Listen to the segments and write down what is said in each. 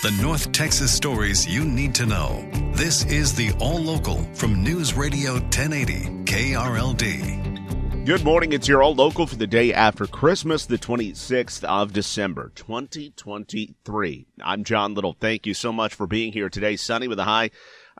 The North Texas stories you need to know. This is the All Local from News Radio 1080 KRLD. Good morning. It's your All Local for the day after Christmas, the 26th of December, 2023. I'm John Little. Thank you so much for being here today. Sunny with a high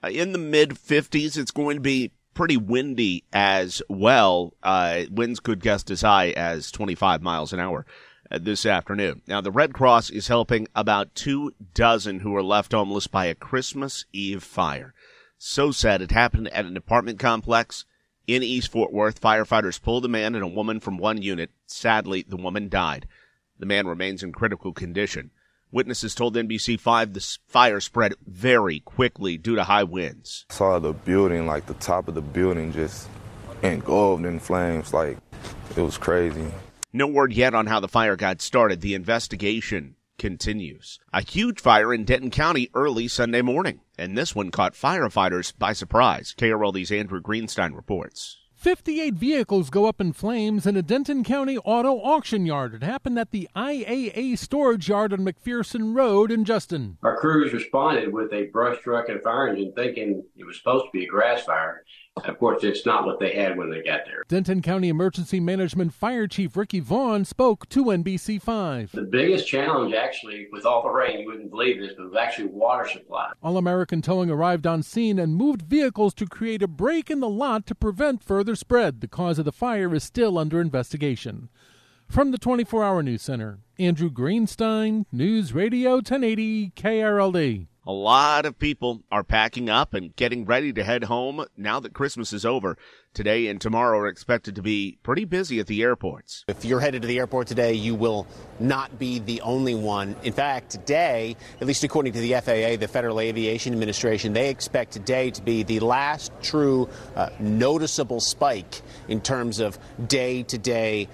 uh, in the mid 50s. It's going to be pretty windy as well. Uh, winds could gust as high as 25 miles an hour Uh, this afternoon. Now, the Red Cross is helping about two dozen who were left homeless by a Christmas Eve fire. So sad. It happened at an apartment complex in East Fort Worth. Firefighters pulled a man and a woman from one unit. Sadly, the woman died. The man remains in critical condition. Witnesses told NBC5 the fire spread very quickly due to high winds. Saw the building, like the top of the building, just engulfed in flames. Like it was crazy. No word yet on how the fire got started. The investigation continues. A huge fire in Denton County early Sunday morning, and this one caught firefighters by surprise. KRLD's Andrew Greenstein reports. 58 vehicles go up in flames in a Denton County auto auction yard. It happened at the IAA storage yard on McPherson Road in Justin. Our crews responded with a brush truck and fire engine thinking it was supposed to be a grass fire. Of course, it's not what they had when they got there. Denton County Emergency Management Fire Chief Ricky Vaughn spoke to NBC5. The biggest challenge, actually, with all the rain, you wouldn't believe this, but was actually water supply. All American Towing arrived on scene and moved vehicles to create a break in the lot to prevent further spread. The cause of the fire is still under investigation. From the 24 Hour News Center, Andrew Greenstein, News Radio 1080 KRLD. A lot of people are packing up and getting ready to head home now that Christmas is over. Today and tomorrow are expected to be pretty busy at the airports. If you're headed to the airport today, you will not be the only one. In fact, today, at least according to the FAA, the Federal Aviation Administration, they expect today to be the last true uh, noticeable spike in terms of day to day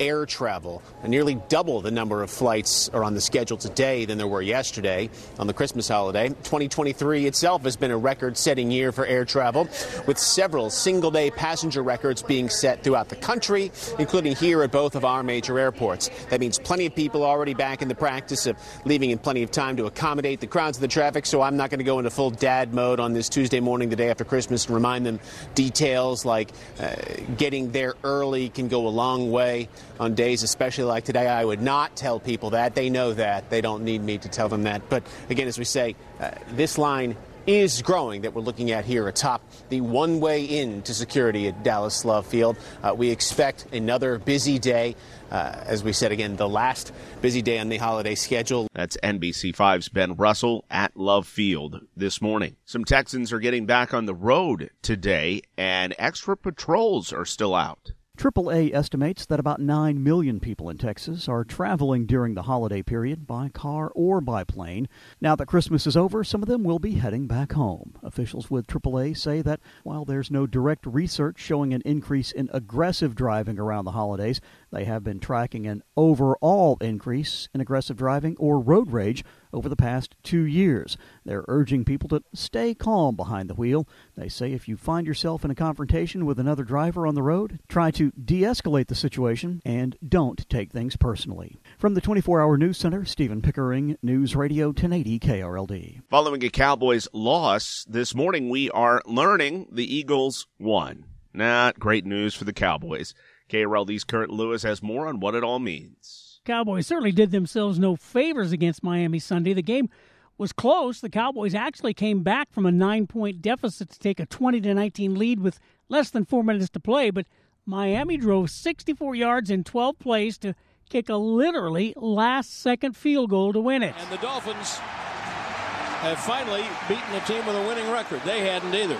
air travel. Nearly double the number of flights are on the schedule today than there were yesterday on the Christmas holiday. 2023 itself has been a record setting year for air travel, with several single day passenger records being set throughout the country, including here at both of our major airports. That means plenty of people already back in the practice of leaving in plenty of time to accommodate the crowds of the traffic, so I'm not going to go into full dad mode on this Tuesday morning, the day after Christmas, and remind them details like uh, getting there early can go a long way on days, especially like today. I would not tell people that. They know that. They don't need me to tell them that. But again, as we say, uh, this line is growing that we're looking at here atop the one way in to security at Dallas Love Field. Uh, we expect another busy day. Uh, as we said again, the last busy day on the holiday schedule. That's NBC5's Ben Russell at Love Field this morning. Some Texans are getting back on the road today, and extra patrols are still out. AAA estimates that about 9 million people in Texas are traveling during the holiday period by car or by plane. Now that Christmas is over, some of them will be heading back home. Officials with AAA say that while there's no direct research showing an increase in aggressive driving around the holidays, they have been tracking an overall increase in aggressive driving or road rage over the past two years. They're urging people to stay calm behind the wheel. They say if you find yourself in a confrontation with another driver on the road, try to de escalate the situation and don't take things personally. From the 24 Hour News Center, Stephen Pickering, News Radio 1080 KRLD. Following a Cowboys loss, this morning we are learning the Eagles won. Not great news for the Cowboys. KRLD's Kurt Lewis has more on what it all means. Cowboys certainly did themselves no favors against Miami Sunday. The game was close. The Cowboys actually came back from a nine point deficit to take a 20 to 19 lead with less than four minutes to play, but Miami drove 64 yards in 12 plays to kick a literally last second field goal to win it. And the Dolphins have finally beaten a team with a winning record. They hadn't either.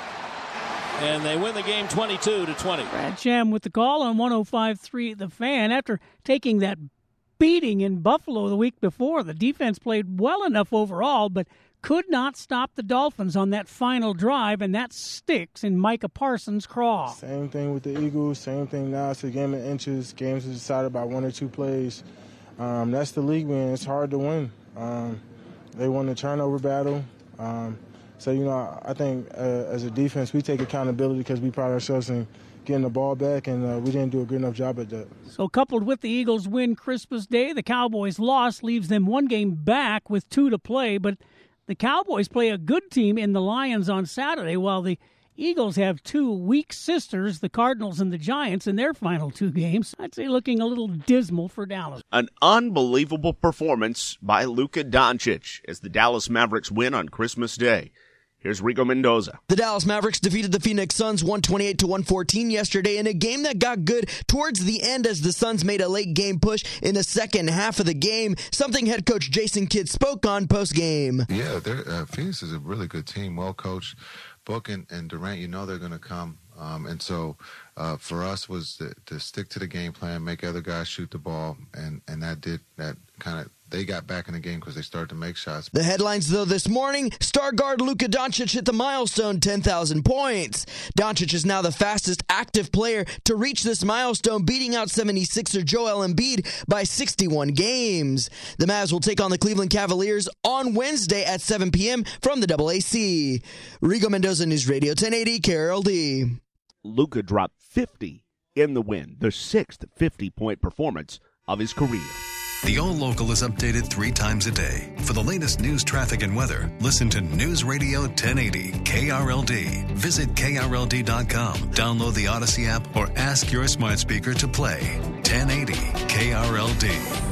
And they win the game 22 to 20. Brad Sham with the call on 105.3 The Fan. After taking that beating in Buffalo the week before, the defense played well enough overall, but could not stop the Dolphins on that final drive, and that sticks in Micah Parsons' craw. Same thing with the Eagles. Same thing now. It's a game of inches. Games are decided by one or two plays. Um, that's the league win. It's hard to win. Um, they won the turnover battle. Um, so, you know, I think uh, as a defense, we take accountability because we pride ourselves in getting the ball back, and uh, we didn't do a good enough job at that. So, coupled with the Eagles' win Christmas Day, the Cowboys' loss leaves them one game back with two to play. But the Cowboys play a good team in the Lions on Saturday, while the Eagles have two weak sisters, the Cardinals and the Giants, in their final two games. I'd say looking a little dismal for Dallas. An unbelievable performance by Luka Doncic as the Dallas Mavericks win on Christmas Day. Here's Rico Mendoza. The Dallas Mavericks defeated the Phoenix Suns 128 to 114 yesterday in a game that got good towards the end as the Suns made a late game push in the second half of the game, something head coach Jason Kidd spoke on post game. Yeah, uh, Phoenix is a really good team, well coached. Book and, and Durant, you know they're going to come. Um, and so uh, for us was to, to, stick to the game plan, make other guys shoot the ball, and, and that did that kind of they got back in the game because they started to make shots. The headlines, though, this morning star guard Luka Doncic hit the milestone 10,000 points. Doncic is now the fastest active player to reach this milestone, beating out 76er Joel Embiid by 61 games. The Mavs will take on the Cleveland Cavaliers on Wednesday at 7 p.m. from the AAC. Rigo Mendoza News Radio 1080 KRLD. Luka dropped 50 in the win, the sixth 50 point performance of his career. The All Local is updated three times a day. For the latest news, traffic, and weather, listen to News Radio 1080 KRLD. Visit KRLD.com, download the Odyssey app, or ask your smart speaker to play 1080 KRLD.